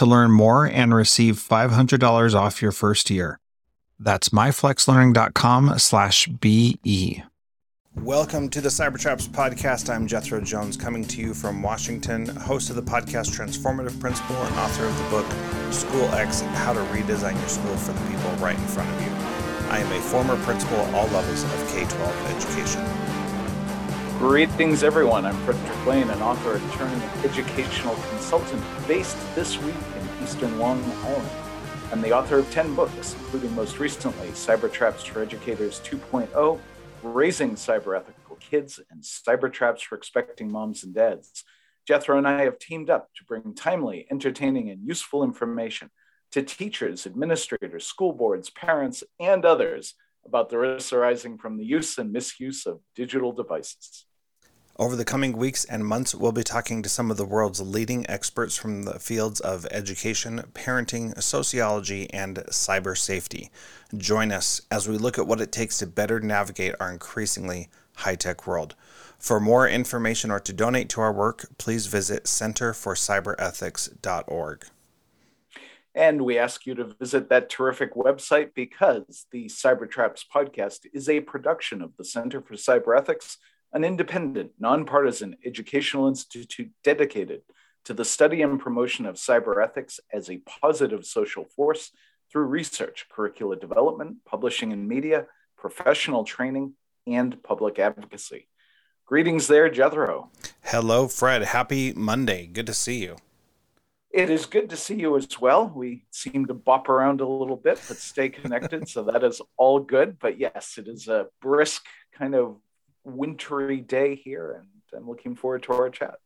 to learn more and receive $500 off your first year. That's myflexlearning.com slash BE. Welcome to the Cybertraps podcast. I'm Jethro Jones coming to you from Washington, host of the podcast Transformative Principal and author of the book School X How to Redesign Your School for the People Right in Front of You. I am a former principal at all levels of K 12 education. Greetings, everyone. I'm Frederick Lane, an author and educational consultant based this week in Eastern Long Island. I'm the author of 10 books, including most recently Cyber Traps for Educators 2.0, Raising Cyber Ethical Kids, and Cyber Traps for Expecting Moms and Dads. Jethro and I have teamed up to bring timely, entertaining, and useful information to teachers, administrators, school boards, parents, and others about the risks arising from the use and misuse of digital devices. Over the coming weeks and months, we'll be talking to some of the world's leading experts from the fields of education, parenting, sociology, and cyber safety. Join us as we look at what it takes to better navigate our increasingly high tech world. For more information or to donate to our work, please visit centerforcyberethics.org. And we ask you to visit that terrific website because the Cybertraps podcast is a production of the Center for Cyber Ethics an independent, nonpartisan educational institute dedicated to the study and promotion of cyber ethics as a positive social force through research, curricula development, publishing and media, professional training, and public advocacy. Greetings there, Jethro. Hello, Fred. Happy Monday. Good to see you. It is good to see you as well. We seem to bop around a little bit, but stay connected. so that is all good. But yes, it is a brisk kind of wintry day here, and I'm looking forward to our chat.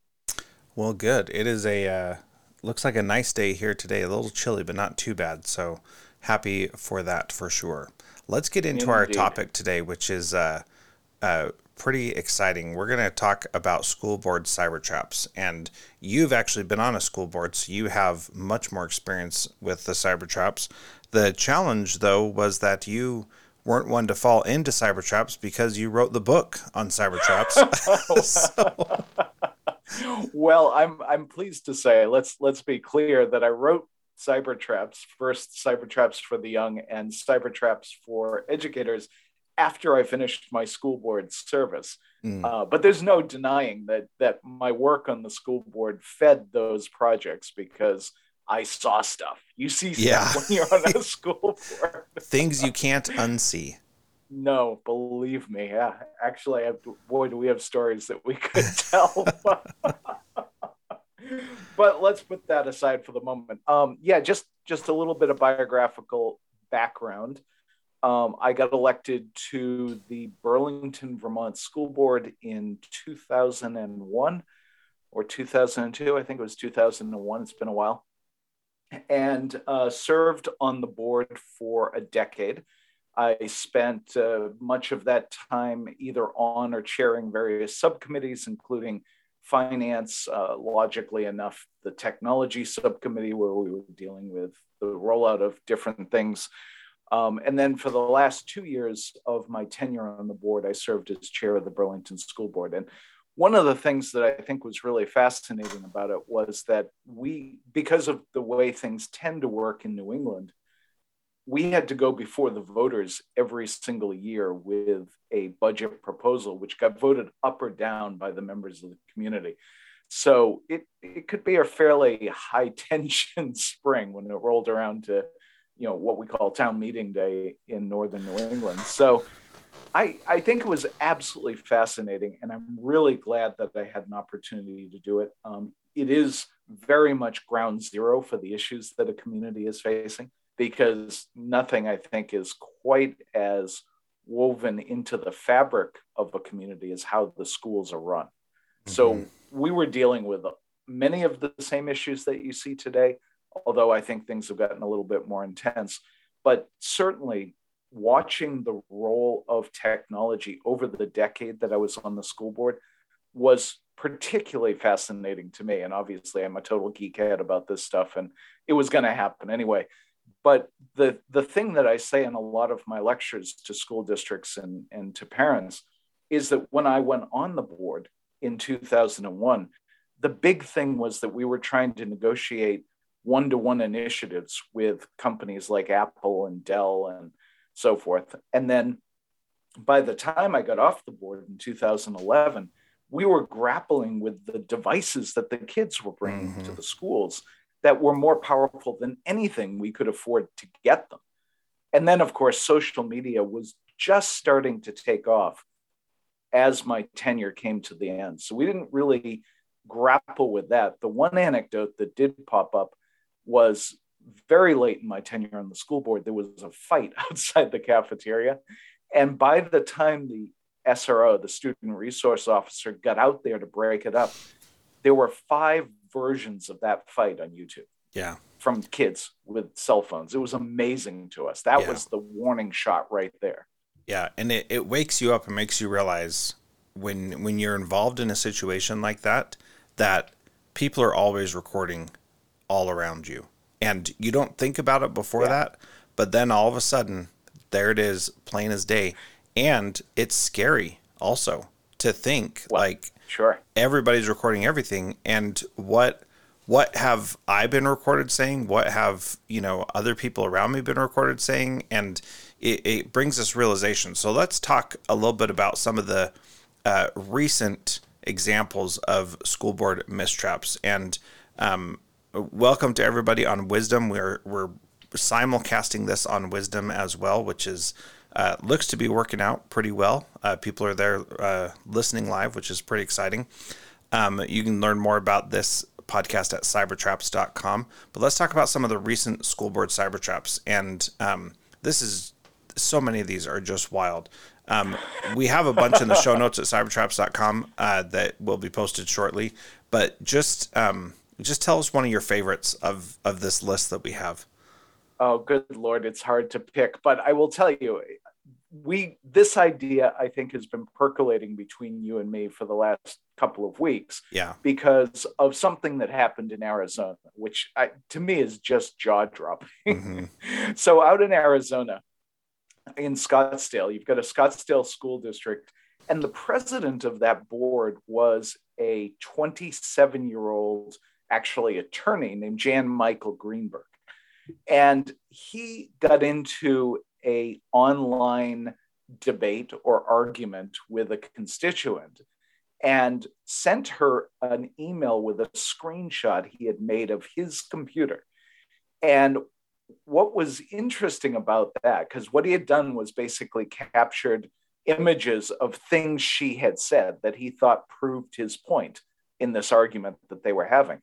Well, good. It is a uh, looks like a nice day here today. A little chilly, but not too bad. So happy for that for sure. Let's get into Indeed. our topic today, which is uh, uh, pretty exciting. We're going to talk about school board cyber traps, and you've actually been on a school board, so you have much more experience with the cyber traps. The challenge, though, was that you weren't one to fall into cyber traps because you wrote the book on cyber traps. so. Well, I'm I'm pleased to say let's let's be clear that I wrote cyber traps first cyber traps for the young and cyber traps for educators after I finished my school board service. Mm. Uh, but there's no denying that that my work on the school board fed those projects because I saw stuff. You see stuff yeah. when you're on a school board. Things you can't unsee. No, believe me. Yeah, actually, I, boy, do we have stories that we could tell. but let's put that aside for the moment. Um, yeah, just just a little bit of biographical background. Um, I got elected to the Burlington, Vermont School Board in 2001 or 2002. I think it was 2001. It's been a while and uh, served on the board for a decade. I spent uh, much of that time either on or chairing various subcommittees, including finance, uh, logically enough, the technology subcommittee, where we were dealing with the rollout of different things, Um, and then for the last two years of my tenure on the board, I served as chair of the Burlington School Board. And one of the things that I think was really fascinating about it was that we, because of the way things tend to work in New England, we had to go before the voters every single year with a budget proposal, which got voted up or down by the members of the community. So it, it could be a fairly high tension spring when it rolled around to, you know, what we call town meeting day in northern New England. So I, I think it was absolutely fascinating, and I'm really glad that I had an opportunity to do it. Um, it is very much ground zero for the issues that a community is facing because nothing I think is quite as woven into the fabric of a community as how the schools are run. Mm-hmm. So we were dealing with many of the same issues that you see today, although I think things have gotten a little bit more intense. But certainly, watching the role of technology over the decade that I was on the school board was particularly fascinating to me. And obviously, I'm a total geekhead about this stuff, and it was going to happen anyway. But the, the thing that I say in a lot of my lectures to school districts and, and to parents is that when I went on the board in 2001, the big thing was that we were trying to negotiate one to one initiatives with companies like Apple and Dell and so forth. And then by the time I got off the board in 2011, we were grappling with the devices that the kids were bringing mm-hmm. to the schools that were more powerful than anything we could afford to get them. And then, of course, social media was just starting to take off as my tenure came to the end. So we didn't really grapple with that. The one anecdote that did pop up was very late in my tenure on the school board, there was a fight outside the cafeteria. And by the time the SRO, the student resource officer, got out there to break it up, there were five versions of that fight on YouTube. Yeah. From kids with cell phones. It was amazing to us. That yeah. was the warning shot right there. Yeah. And it, it wakes you up and makes you realize when when you're involved in a situation like that, that people are always recording all around you. And you don't think about it before yeah. that, but then all of a sudden, there it is, plain as day. And it's scary also to think well, like Sure. Everybody's recording everything, and what what have I been recorded saying? What have you know other people around me been recorded saying? And it, it brings us realization. So let's talk a little bit about some of the uh, recent examples of school board mistraps. And um, welcome to everybody on Wisdom. We're we're simulcasting this on Wisdom as well, which is uh, looks to be working out pretty well. Uh, people are there uh, listening live, which is pretty exciting. Um, you can learn more about this podcast at cybertraps.com. But let's talk about some of the recent school board cyber traps. And um, this is so many of these are just wild. Um, we have a bunch in the show notes at cybertraps.com uh, that will be posted shortly. But just um, just tell us one of your favorites of of this list that we have. Oh, good lord, it's hard to pick. But I will tell you, we this idea I think has been percolating between you and me for the last couple of weeks. Yeah. Because of something that happened in Arizona, which I, to me is just jaw dropping. Mm-hmm. so out in Arizona, in Scottsdale, you've got a Scottsdale school district, and the president of that board was a 27 year old, actually attorney named Jann-Michael Greenburg. And he got into a online debate or argument with a constituent and sent her an email with a screenshot he had made of his computer. And what was interesting about that, because what he had done was basically captured images of things she had said that he thought proved his point in this argument that they were having.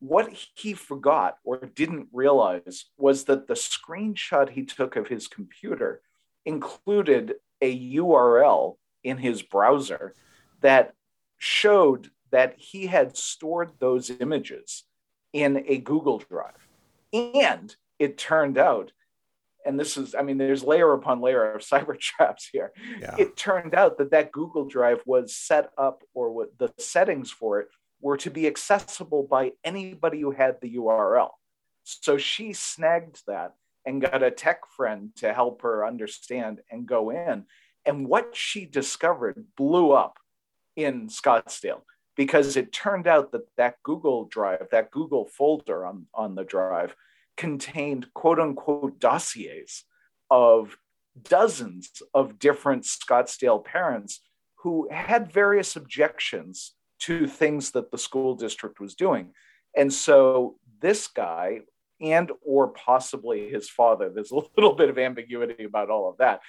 What he forgot or didn't realize was that the screenshot he took of his computer included a URL in his browser that showed that he had stored those images in a Google Drive. And it turned out, and this is, I mean, there's layer upon layer of cyber traps here. Yeah. It turned out that that Google Drive was set up, or what the settings for it were to be accessible by anybody who had the URL. So she snagged that and got a tech friend to help her understand and go in. And what she discovered blew up in Scottsdale because it turned out that that Google Drive, that Google folder on, on the drive, contained quote unquote dossiers of dozens of different Scottsdale parents who had various objections to things that the school district was doing. And so this guy and or possibly his father, there's a little bit of ambiguity about all of that,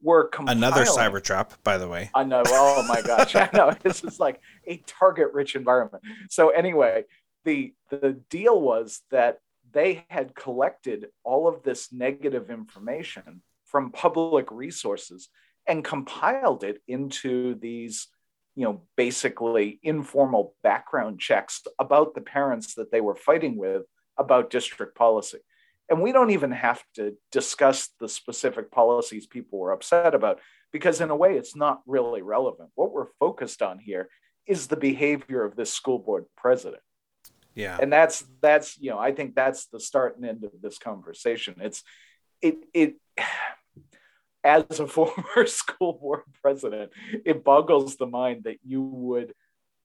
were another cyber trap, by the way. I know. Oh my gosh, I know. This is like a target-rich environment. So anyway, the the deal was that they had collected all of this negative information from public resources and compiled it into these you know basically informal background checks about the parents that they were fighting with about district policy and we don't even have to discuss the specific policies people were upset about because, in a way, it's not really relevant. What we're focused on here is the behavior of this school board president. Yeah. And that's, that's, you know, I think that's the start and end of this conversation. It's, it, it, as a former school board president, it boggles the mind that you would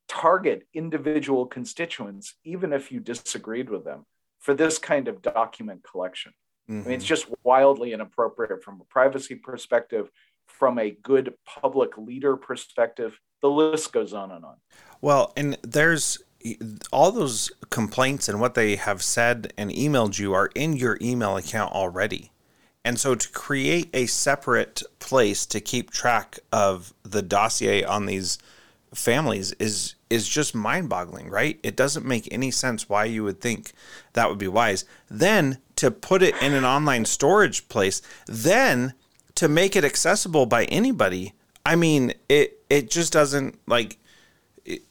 target individual constituents, even if you disagreed with them, for this kind of document collection. Mm-hmm. I mean, it's mm-hmm. just wildly inappropriate from a privacy perspective, from a good public leader perspective. The list goes on and on. Well, and there's all those complaints and what they have said and emailed you are in your email account already. And so to create a separate place to keep track of the dossier on these families is is just mind-boggling, right? It doesn't make any sense why you would think that would be wise. Then to put it in an online storage place, then to make it accessible by anybody. I mean, it it just doesn't like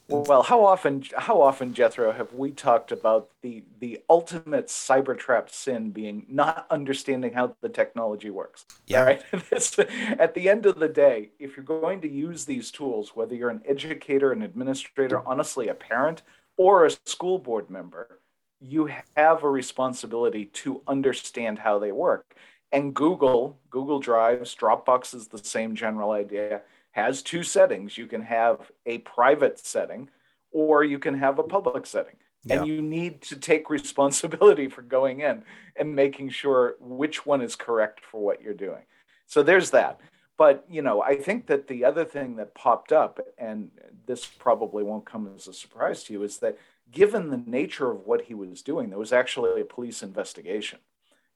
well, how often, how often, Jethro, have we talked about the the ultimate cyber trap sin being not understanding how the technology works? Yeah. Right. at the end of the day, if you're going to use these tools, whether you're an educator, an administrator, honestly, a parent, or a school board member, you have a responsibility to understand how they work. And Google, Google Drives, Dropbox is the same general idea has two settings. You can have a private setting or you can have a public setting. Yeah. And you need to take responsibility for going in and making sure which one is correct for what you're doing. So there's that. But, you know, I think that the other thing that popped up, and this probably won't come as a surprise to you, is that given the nature of what he was doing, there was actually a police investigation.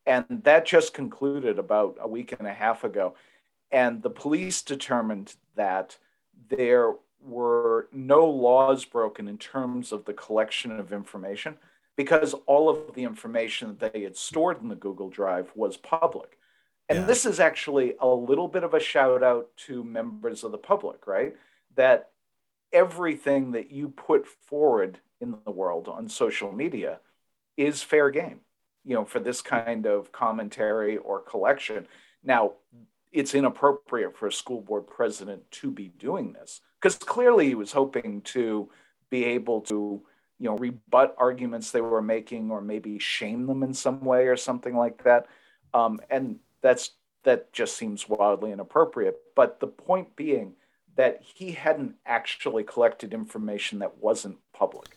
And that just concluded about a week and a half ago. And the police determined that there were no laws broken in terms of the collection of information because all of the information that they had stored in the Google Drive was public. And yeah. this is actually a little bit of a shout out to members of the public, right? That everything that you put forward in the world on social media is fair game, you know, for this kind of commentary or collection. Now, it's inappropriate for a school board president to be doing this because clearly he was hoping to be able to you know rebut arguments they were making or maybe shame them in some way or something like that. Um, and that's that just seems wildly inappropriate. But the point being that he hadn't actually collected information that wasn't public.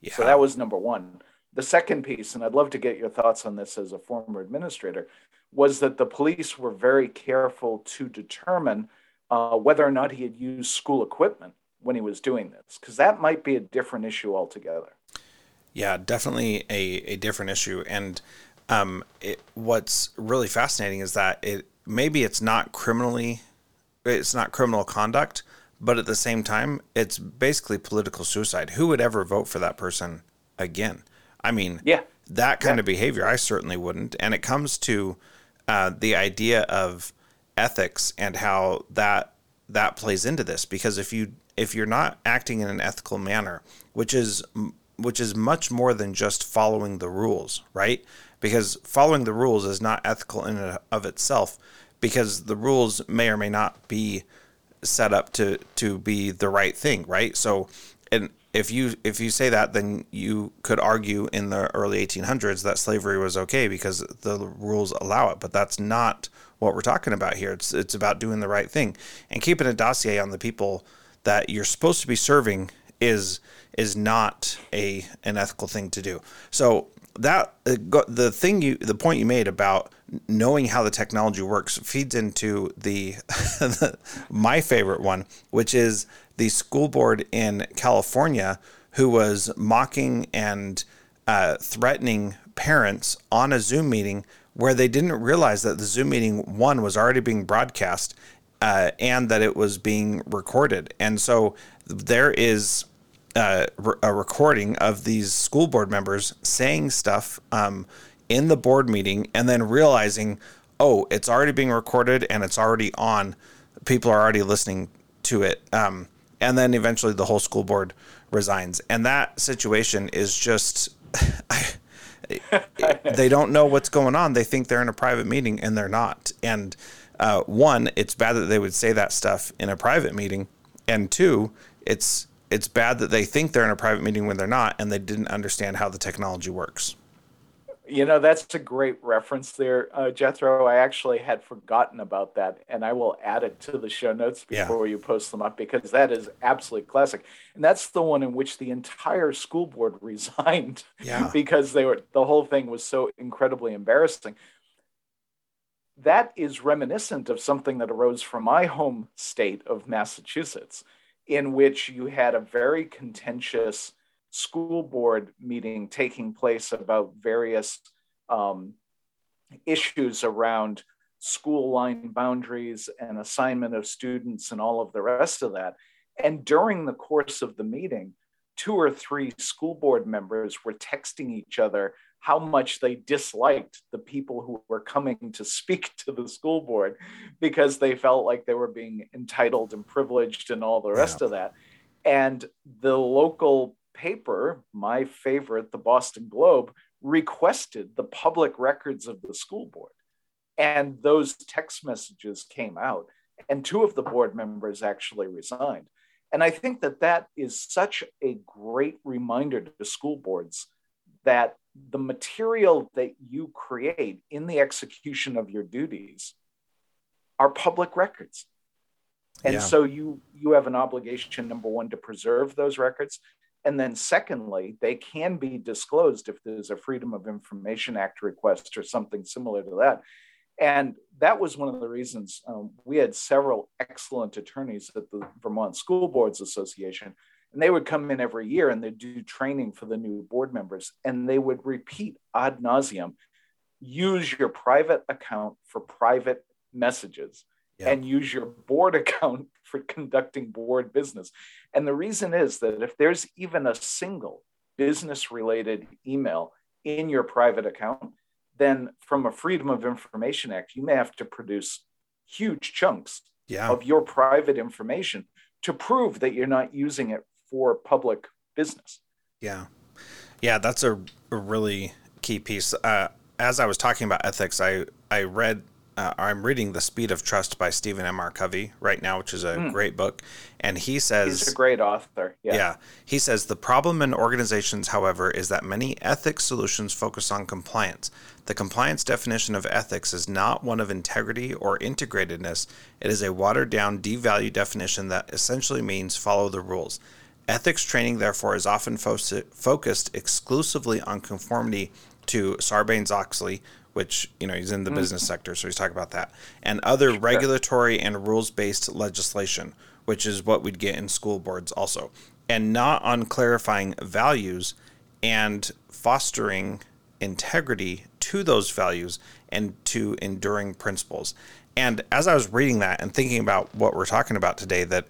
Yeah. so that was number one. The second piece and i'd love to get your thoughts on this as a former administrator was that the police were very careful to determine uh, whether or not he had used school equipment when he was doing this, because that might be a different issue altogether. Yeah, definitely a, a different issue. And um, it, what's really fascinating is that it maybe it's not criminally, it's not criminal conduct, but at the same time, it's basically political suicide. Who would ever vote for that person again? I mean, yeah, that kind yeah. of behavior, I certainly wouldn't. And it comes to uh, the idea of ethics and how that that plays into this. Because if you if you're not acting in an ethical manner which is which is much more than just following the rules right? Because following the rules is not ethical in and of itself because the rules may or may not be set up to to be the right thing right? So and if you if you say that, then you could argue in the early 1800s that slavery was okay because the rules allow it. But that's not what we're talking about here. It's it's about doing the right thing and keeping a dossier on the people that you're supposed to be serving is is not a an ethical thing to do. So that uh, the thing you the point you made about knowing how the technology works feeds into the, the my favorite one, which is the school board in California who was mocking and uh, threatening parents on a Zoom meeting where they didn't realize that the Zoom meeting one was already being broadcast uh, and that it was being recorded. And so there is uh, a recording of these school board members saying stuff um, in the board meeting and then realizing, oh, it's already being recorded and it's already on. People are already listening to it. Um, and then eventually the whole school board resigns. And that situation is just they don't know what's going on. They think they're in a private meeting and they're not. And uh, one, it's bad that they would say that stuff in a private meeting, and two, it's it's bad that they think they're in a private meeting when they're not, and they didn't understand how the technology works. You know, that's a great reference there, uh, Jethro. I actually had forgotten about that, and I will add it to the show notes before yeah. you post them up because that is absolutely classic. And that's the one in which the entire school board resigned yeah. because they were the whole thing was so incredibly embarrassing. That is reminiscent of something that arose from my home state of Massachusetts, in which you had a very contentious school board meeting taking place about various um, issues around school line boundaries and assignment of students and all of the rest of that. And during the course of the meeting, two or three school board members were texting each other how much they disliked the people who were coming to speak to the school board because they felt like they were being entitled and privileged and all the rest yeah. of that. And the local paper, my favorite, the Boston Globe, requested the public records of the school board. And those text messages came out, and two of the board members actually resigned. And I think that that is such a great reminder to school boards that the material that you create in the execution of your duties are public records. And yeah. so you you have an obligation number 1 to preserve those records and then, secondly, they can be disclosed if there's a Freedom of Information Act request or something similar to that. And that was one of the reasons um, we had several excellent attorneys at the Vermont School Boards Association. And they would come in every year and they'd do training for the new board members. And they would repeat ad nauseum use your private account for private messages yeah. and use your board account for conducting board business. And the reason is that if there's even a single business related email in your private account, then from a Freedom of Information Act, you may have to produce huge chunks yeah. of your private information to prove that you're not using it for public business. Yeah. Yeah, that's a, a really key piece. Uh, as I was talking about ethics, I, I read uh, I'm reading The Speed of Trust by Stephen M. R. Covey right now, which is a mm. great book. And he says he's a great author. Yeah. yeah. He says the problem in organizations, however, is that many ethics solutions focus on compliance. The compliance definition of ethics is not one of integrity or integratedness. It is a watered down, devalued definition that essentially means follow the rules. Ethics training, therefore, is often fo- focused exclusively on conformity to Sarbanes Oxley, which you know he's in the mm. business sector, so he's talking about that, and other sure. regulatory and rules based legislation, which is what we'd get in school boards also, and not on clarifying values and fostering integrity to those values and to enduring principles. And as I was reading that and thinking about what we're talking about today, that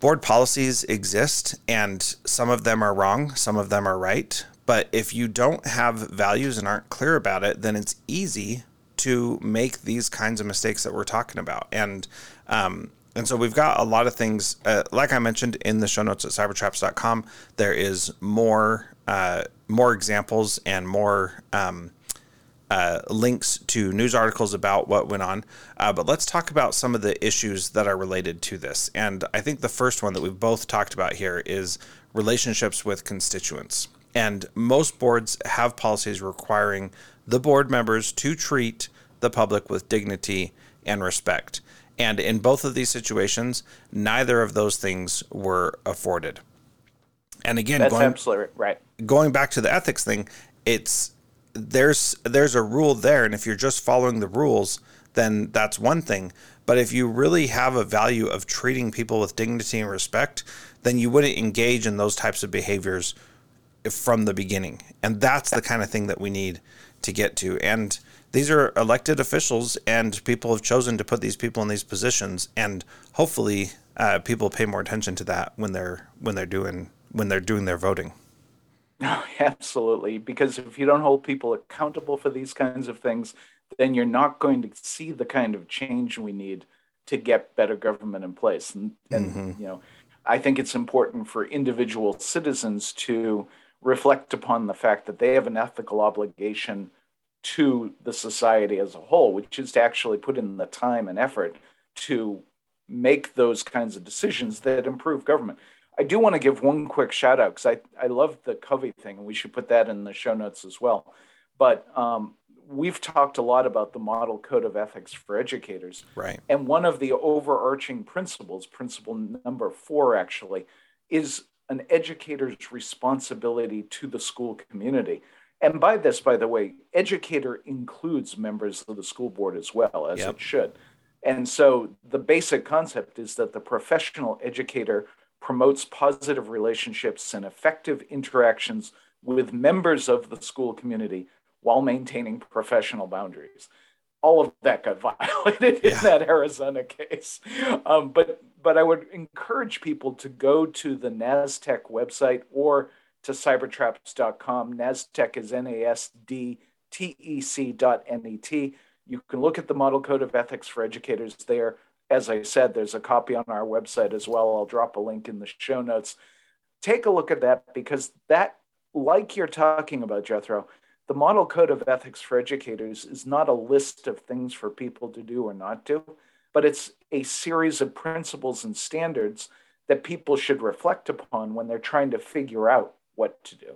board policies exist and some of them are wrong, some of them are right, but if you don't have values and aren't clear about it, then it's easy to make these kinds of mistakes that we're talking about. And um, and so we've got a lot of things, uh, like I mentioned in the show notes at cybertraps.com. There is more uh, more examples and more um, uh, links to news articles about what went on. Uh, but let's talk about some of the issues that are related to this. And I think the first one that we've both talked about here is relationships with constituents. And most boards have policies requiring the board members to treat the public with dignity and respect. And in both of these situations, neither of those things were afforded. And again, that's going, absolutely right. Going back to the ethics thing, it's there's there's a rule there, and if you're just following the rules, then that's one thing. But if you really have a value of treating people with dignity and respect, then you wouldn't engage in those types of behaviors from the beginning. And that's the kind of thing that we need to get to. And these are elected officials, and people have chosen to put these people in these positions. And hopefully, uh, people pay more attention to that when they're when they're doing when they're doing their voting. No, absolutely. Because if you don't hold people accountable for these kinds of things, then you're not going to see the kind of change we need to get better government in place. And, and mm-hmm. you know, I think it's important for individual citizens to reflect upon the fact that they have an ethical obligation to the society as a whole, which is to actually put in the time and effort to make those kinds of decisions that improve government. I do want to give one quick shout out because I, I love the Covey thing, and we should put that in the show notes as well. But um, we've talked a lot about the model code of ethics for educators. Right. And one of the overarching principles, principle number four actually, is an educator's responsibility to the school community. And by this, by the way, educator includes members of the school board as well, as yep. it should. And so the basic concept is that the professional educator promotes positive relationships and effective interactions with members of the school community while maintaining professional boundaries. All of that got violated yeah. in that Arizona case. Um, but but I would encourage people to go to the NASDTEC website or to cybertraps.com. NASDTEC is N A S D T E C dot N E T. You can look at the Model Code of Ethics for Educators there as I said, there's a copy on our website as well. I'll drop a link in the show notes. Take a look at that because that, like you're talking about, Jethro, the Model Code of Ethics for Educators is not a list of things for people to do or not do, but it's a series of principles and standards that people should reflect upon when they're trying to figure out what to do.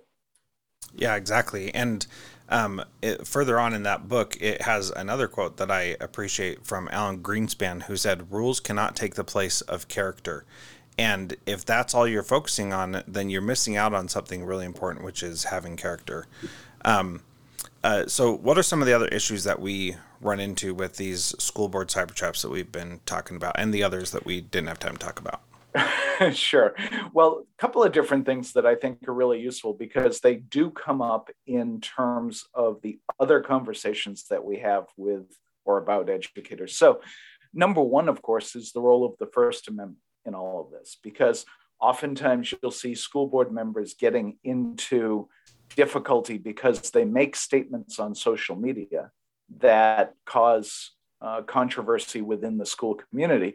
Yeah, exactly. And um, it, further on in that book, it has another quote that I appreciate from Alan Greenspan, who said, Rules cannot take the place of character. And if that's all you're focusing on, then you're missing out on something really important, which is having character. Um, uh, so, what are some of the other issues that we run into with these school board cyber traps that we've been talking about, and the others that we didn't have time to talk about? sure. Well, a couple of different things that I think are really useful because they do come up in terms of the other conversations that we have with or about educators. So, number one, of course, is the role of the First Amendment in all of this, because oftentimes you'll see school board members getting into difficulty because they make statements on social media that cause uh, controversy within the school community.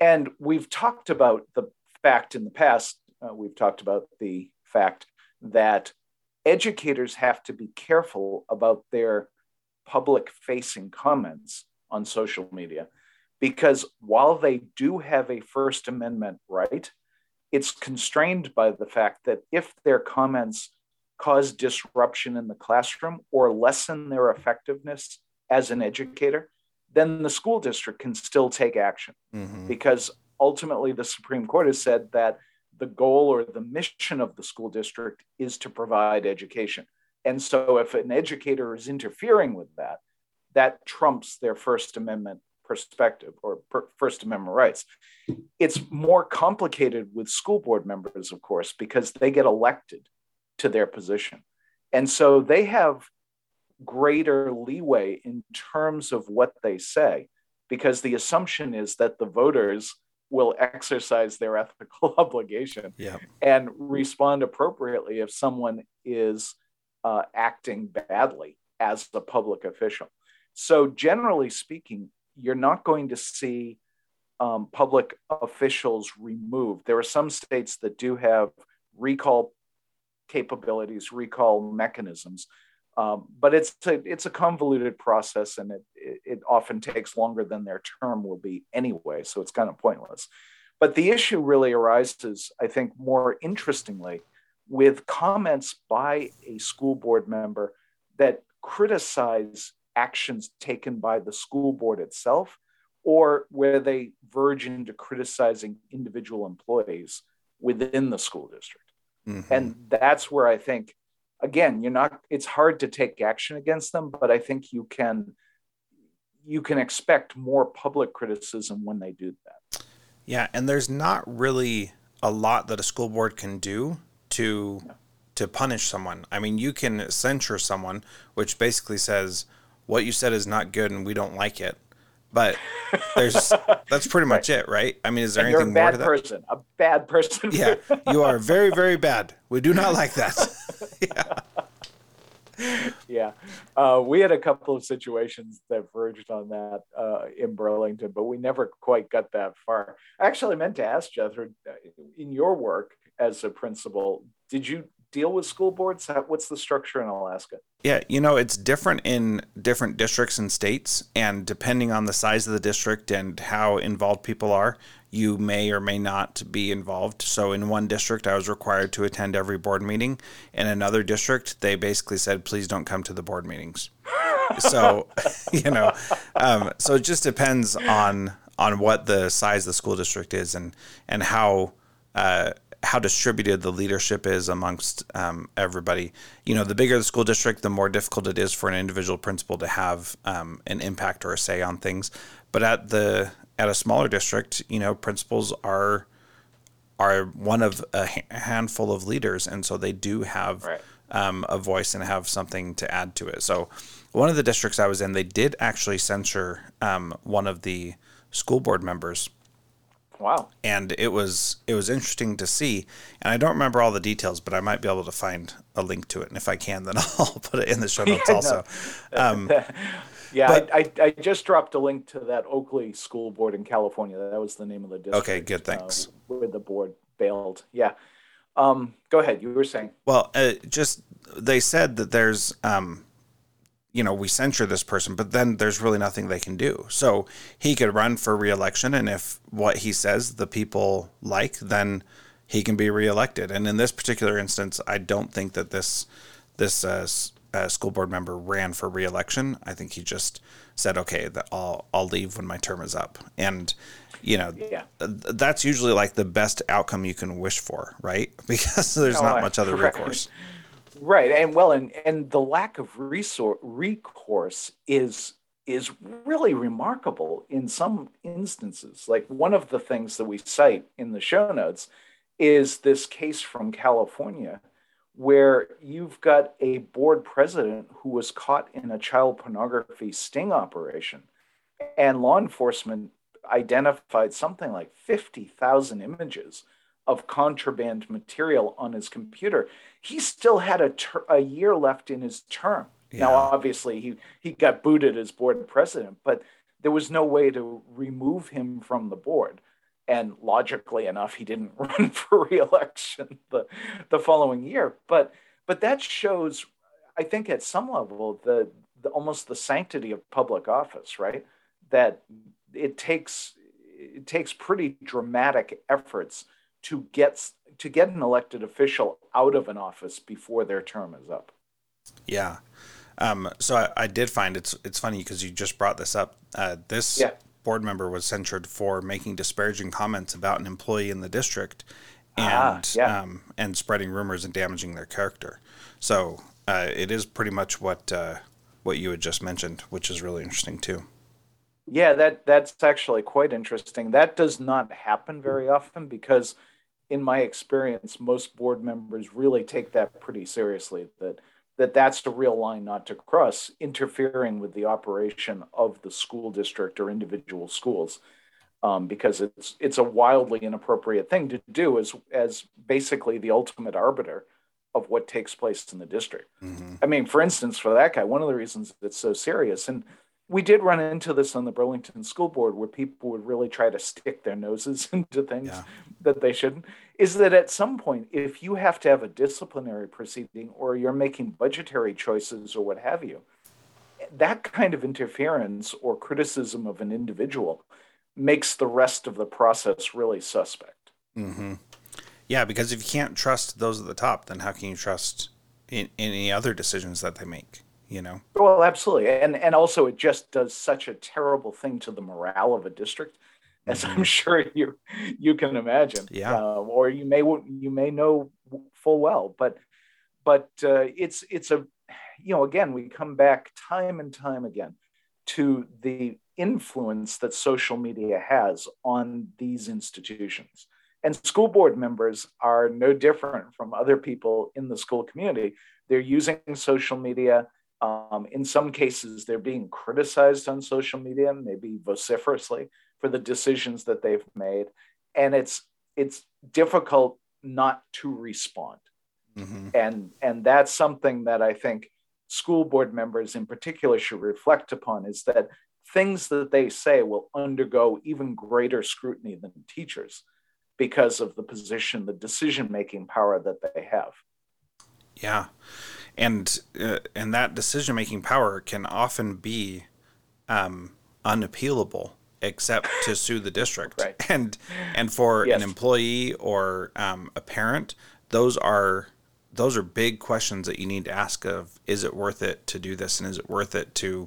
And we've talked about the fact in the past, uh, we've talked about the fact that educators have to be careful about their public facing comments on social media because while they do have a First Amendment right, it's constrained by the fact that if their comments cause disruption in the classroom or lessen their effectiveness as an educator, then the school district can still take action mm-hmm. because ultimately the Supreme Court has said that the goal or the mission of the school district is to provide education. And so if an educator is interfering with that, that trumps their First Amendment perspective or per First Amendment rights. It's more complicated with school board members, of course, because they get elected to their position. And so they have greater leeway in terms of what they say, because the assumption is that the voters will exercise their ethical obligation yeah. and respond appropriately if someone is uh, acting badly as a public official. So, generally speaking, you're not going to see um, public officials removed. There are some states that do have recall capabilities, recall mechanisms. Um, but it's a, it's a convoluted process and it, it, it often takes longer than their term will be anyway. So it's kind of pointless. But the issue really arises, I think, more interestingly, with comments by a school board member that criticize actions taken by the school board itself or where they verge into criticizing individual employees within the school district. Mm-hmm. And that's where I think again, you're not it's hard to take action against them, but I think you can you can expect more public criticism when they do that. Yeah, and there's not really a lot that a school board can do to to punish someone. I mean, you can censure someone, which basically says what you said is not good and we don't like it. But there's that's pretty much right. it, right? I mean, is there and anything more to that? Person, a bad person. yeah, you are very, very bad. We do not like that. yeah. yeah. Uh, we had a couple of situations that verged on that uh, in Burlington, but we never quite got that far. Actually, I actually meant to ask Jethro, uh, in your work as a principal, did you deal with school boards? What's the structure in Alaska? Yeah, you know, it's different in different districts and states. And depending on the size of the district and how involved people are, you may or may not be involved. So in one district, I was required to attend every board meeting. In another district, they basically said, please don't come to the board meetings. so, you know, um, so it just depends on on what the size of the school district is and and how uh, how distributed the leadership is amongst um, everybody. You know, the bigger the school district, the more difficult it is for an individual principal to have um, an impact or a say on things. But at the at a smaller district, you know, principals are are one of a handful of leaders, and so they do have right. um, a voice and have something to add to it. So, one of the districts I was in, they did actually censure um, one of the school board members Wow. And it was it was interesting to see. And I don't remember all the details, but I might be able to find a link to it. And if I can, then I'll put it in the show notes yeah, also. No. Um, yeah, but, I, I, I, just dropped a link to that Oakley School Board in California. That was the name of the district. Okay, good. Uh, thanks. Uh, where the board bailed. Yeah. Um, go ahead. You were saying. Well, uh, just they said that there's um, you know, we censure this person, but then there's really nothing they can do. So he could run for reelection, and if what he says the people like, then he can be reelected. And in this particular instance, I don't think that this this uh, uh, school board member ran for reelection. I think he just said, "Okay, that I'll I'll leave when my term is up." And you know, yeah. that's usually like the best outcome you can wish for, right? Because there's not much other recourse. Right, and well, and and the lack of resource recourse is is really remarkable in some instances. Like one of the things that we cite in the show notes is this case from California where you've got a board president who was caught in a child pornography sting operation and law enforcement identified something like 50,000 images of contraband material on his computer. He still had a, ter- a year left in his term. Yeah. Now, obviously, he, he got booted as board president, but there was no way to remove him from the board. And logically enough, he didn't run for reelection the, the following year. But but that shows, I think, at some level, the, the almost the sanctity of public office, right? That it takes it takes pretty dramatic efforts to get to get an elected official out of an office before their term is up. Yeah. Um, so I, I, did find it's it's funny because you just brought this up. Uh, this yeah. board member was censured for making disparaging comments about an employee in the district, ah, and ah, yeah. um, and spreading rumors and damaging their character. So uh, it is pretty much what uh, what you had just mentioned, which is really interesting too. Yeah, that that's actually quite interesting. That does not happen very often because in my experience, most board members really take that pretty seriously. That that that's the real line not to cross, interfering with the operation of the school district or individual schools, um, because it's it's a wildly inappropriate thing to do as as basically the ultimate arbiter of what takes place in the district. Mm-hmm. I mean, for instance, for that guy, one of the reasons it's so serious and we did run into this on the Burlington School Board where people would really try to stick their noses into things. Yeah. That they shouldn't is that at some point, if you have to have a disciplinary proceeding or you're making budgetary choices or what have you, that kind of interference or criticism of an individual makes the rest of the process really suspect. Mm-hmm. Yeah, because if you can't trust those at the top, then how can you trust in, in any other decisions that they make? You know. Well, absolutely, and and also it just does such a terrible thing to the morale of a district, as mm-hmm. I'm sure you you can imagine. Yeah. Uh, or you may you may know full well, but but uh, it's it's a you know again we come back time and time again to the influence that social media has on these institutions and school board members are no different from other people in the school community. They're using social media. Um, in some cases, they're being criticized on social media, maybe vociferously, for the decisions that they've made. And it's it's difficult not to respond. Mm-hmm. And, and that's something that I think school board members in particular should reflect upon is that things that they say will undergo even greater scrutiny than teachers because of the position, the decision making power that they have. Yeah, and uh, and that decision making power can often be um, unappealable, except to sue the district. right. And and for yes. an employee or um, a parent, those are those are big questions that you need to ask of is it worth it to do this and is it worth it to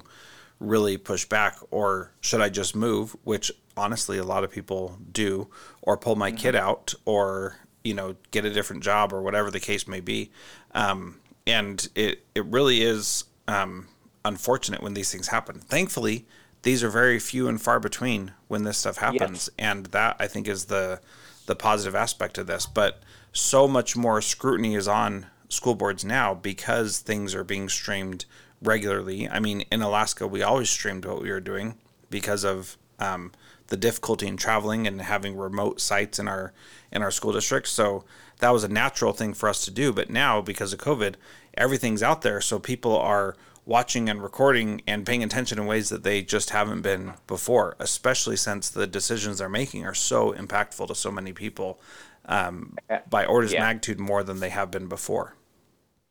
really push back or should I just move which honestly a lot of people do or pull my mm-hmm. kid out or you know get a different job or whatever the case may be um, and it it really is um, unfortunate when these things happen thankfully these are very few and far between when this stuff happens yes. and that I think is the the positive aspect of this but so much more scrutiny is on school boards now because things are being streamed regularly. I mean, in Alaska, we always streamed what we were doing because of um, the difficulty in traveling and having remote sites in our in our school district. So that was a natural thing for us to do. But now, because of COVID, everything's out there, so people are watching and recording and paying attention in ways that they just haven't been before. Especially since the decisions they're making are so impactful to so many people um, by orders yeah. of magnitude more than they have been before.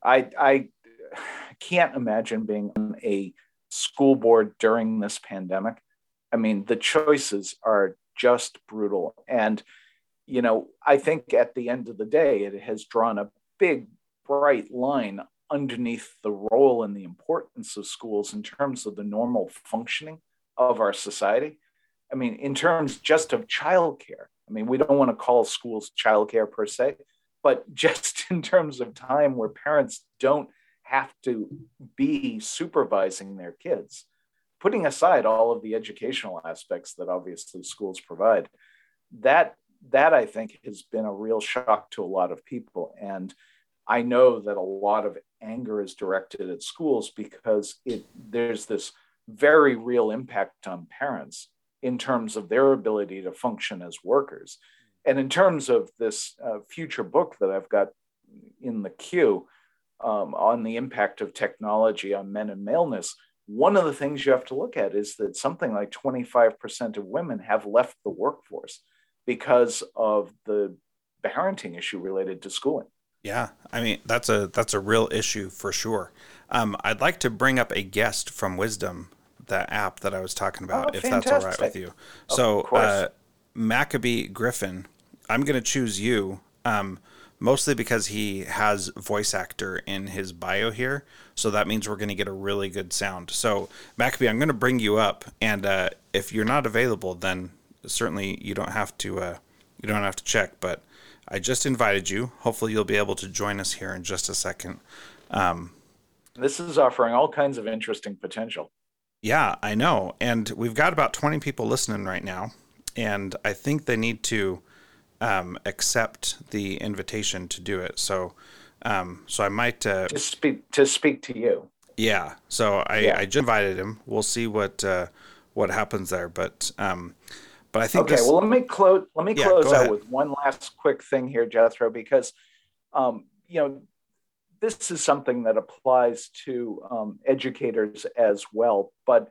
I I can't imagine being on a school board during this pandemic. I mean, the choices are just brutal. And, you know, I think at the end of the day, it has drawn a big, bright line underneath the role and the importance of schools in terms of the normal functioning of our society. I mean, in terms just of childcare. I mean, we don't want to call schools childcare per se, but just in terms of time where parents don't have to be supervising their kids, putting aside all of the educational aspects that obviously schools provide, that that I think has been a real shock to a lot of people. And I know that a lot of anger is directed at schools because it there's this very real impact on parents in terms of their ability to function as workers. And in terms of this uh, future book that I've got in the queue, um, on the impact of technology on men and maleness, one of the things you have to look at is that something like 25% of women have left the workforce because of the parenting issue related to schooling. Yeah, I mean that's a that's a real issue for sure. Um, I'd like to bring up a guest from Wisdom, the app that I was talking about, oh, if that's all right with you. So, uh, Maccabee Griffin, I'm going to choose you. Um, mostly because he has voice actor in his bio here. So that means we're going to get a really good sound. So, Maccabee, I'm going to bring you up, and uh, if you're not available, then certainly you don't have to uh, you don't have to check. But I just invited you. Hopefully, you'll be able to join us here in just a second. Um, this is offering all kinds of interesting potential. Yeah, I know, and we've got about 20 people listening right now, and I think they need to um, accept the invitation to do it. So, um, so I might uh, to speak to speak to you. Yeah. So I, yeah. I just invited him. We'll see what uh, what happens there. But um, but I think okay. This, well, let me close. Let me close out with one last quick thing here, Jethro, because um, you know this is something that applies to um, educators as well, but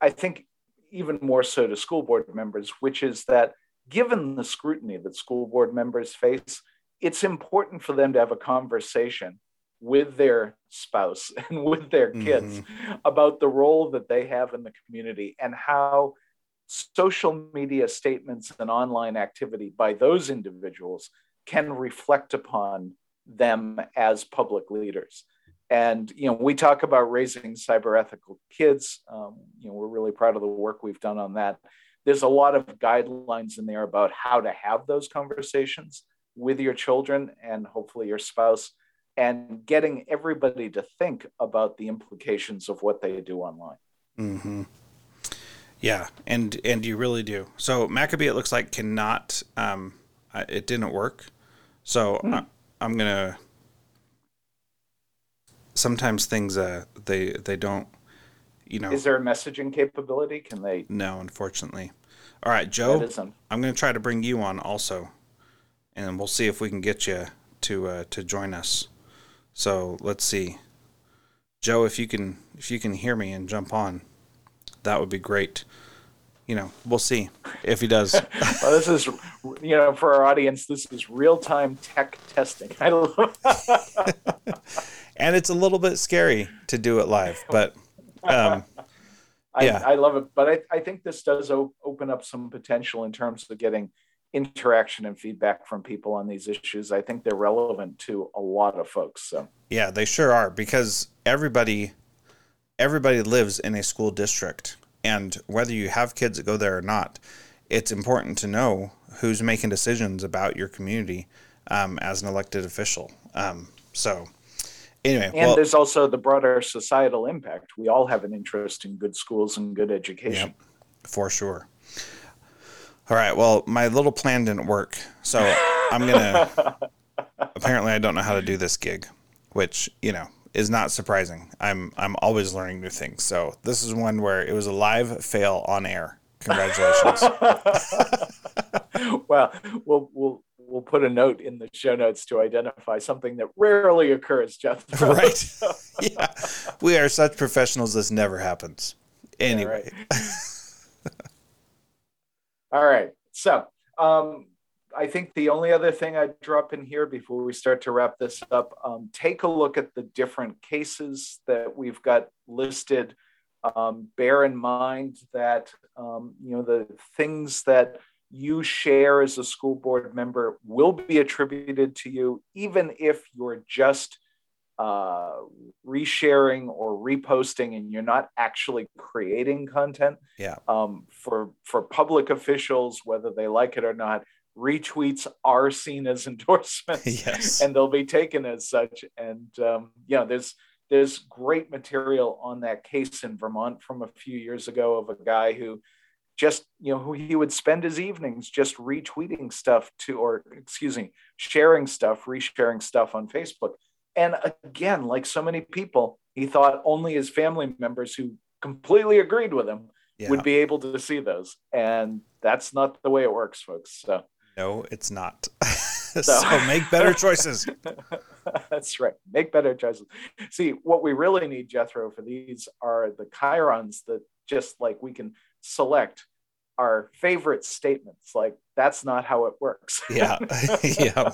I think even more so to school board members, which is that given the scrutiny that school board members face, it's important for them to have a conversation with their spouse and with their kids mm-hmm. about the role that they have in the community and how social media statements and online activity by those individuals can reflect upon them as public leaders. And you know, we talk about raising cyber ethical kids. Um, you know, we're really proud of the work we've done on that. There's a lot of guidelines in there about how to have those conversations with your children and hopefully your spouse, and getting everybody to think about the implications of what they do online. Mm-hmm. Yeah, and and you really do. So Maccabee, it looks like cannot. Um, it didn't work. So hmm. I, I'm gonna sometimes things uh they they don't you know is there a messaging capability can they no unfortunately all right joe i'm going to try to bring you on also and we'll see if we can get you to uh, to join us so let's see joe if you can if you can hear me and jump on that would be great you know we'll see if he does well this is you know for our audience this is real-time tech testing i love and it's a little bit scary to do it live, but um, yeah, I, I, love it. But I, I think this does op- open up some potential in terms of getting interaction and feedback from people on these issues. I think they're relevant to a lot of folks. So yeah, they sure are because everybody everybody lives in a school district, and whether you have kids that go there or not, it's important to know who's making decisions about your community um, as an elected official. Um, so anyway, and well, there's also the broader societal impact. We all have an interest in good schools and good education. For sure. All right. Well, my little plan didn't work, so I'm gonna. apparently, I don't know how to do this gig, which you know is not surprising. I'm I'm always learning new things. So this is one where it was a live fail on air. Congratulations. well, we'll we'll we'll put a note in the show notes to identify something that rarely occurs, Jeff. right. yeah. We are such professionals, this never happens. Anyway. Yeah, right. All right. So, um, I think the only other thing I'd drop in here before we start to wrap this up, um, take a look at the different cases that we've got listed. Um, bear in mind that um, you know the things that you share as a school board member will be attributed to you, even if you're just uh, resharing or reposting and you're not actually creating content. Yeah. Um, for for public officials, whether they like it or not, retweets are seen as endorsements, yes. and they'll be taken as such. And um, yeah, there's there's great material on that case in Vermont from a few years ago of a guy who just you know who he would spend his evenings just retweeting stuff to or excuse me sharing stuff resharing stuff on facebook and again like so many people he thought only his family members who completely agreed with him yeah. would be able to see those and that's not the way it works folks so no it's not. So, so make better choices. That's right. Make better choices. See what we really need jethro for these are the chyrons that just like we can select our favorite statements. Like that's not how it works. Yeah. Yeah.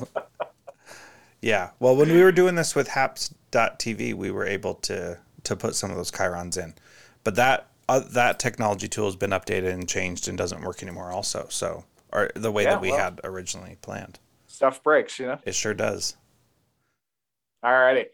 Yeah. Well when we were doing this with haps.tv we were able to to put some of those chyrons in. But that uh, that technology tool has been updated and changed and doesn't work anymore also. So or the way yeah, that we well, had originally planned. Stuff breaks you know? It sure does. All righty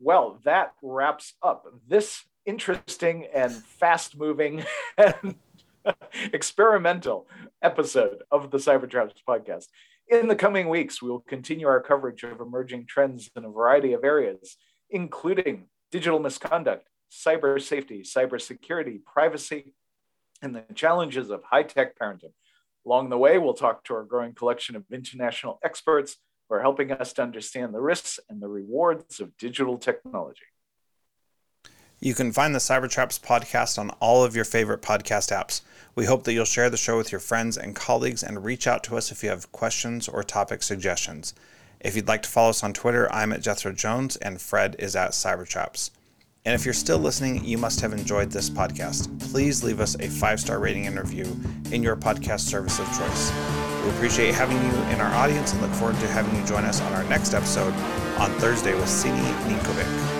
well that wraps up this interesting and fast moving and experimental episode of the Cybertraps podcast. In the coming weeks, we will continue our coverage of emerging trends in a variety of areas, including digital misconduct, cyber safety, cyber security, privacy, and the challenges of high tech parenting. Along the way, we'll talk to our growing collection of international experts who are helping us to understand the risks and the rewards of digital technology. You can find the Cybertraps podcast on all of your favorite podcast apps. We hope that you'll share the show with your friends and colleagues and reach out to us if you have questions or topic suggestions. If you'd like to follow us on Twitter, I'm at Jethro Jones and Fred is at Cybertraps. And if you're still listening, you must have enjoyed this podcast. Please leave us a five star rating and review in your podcast service of choice. We appreciate having you in our audience and look forward to having you join us on our next episode on Thursday with Sini Ninkovic.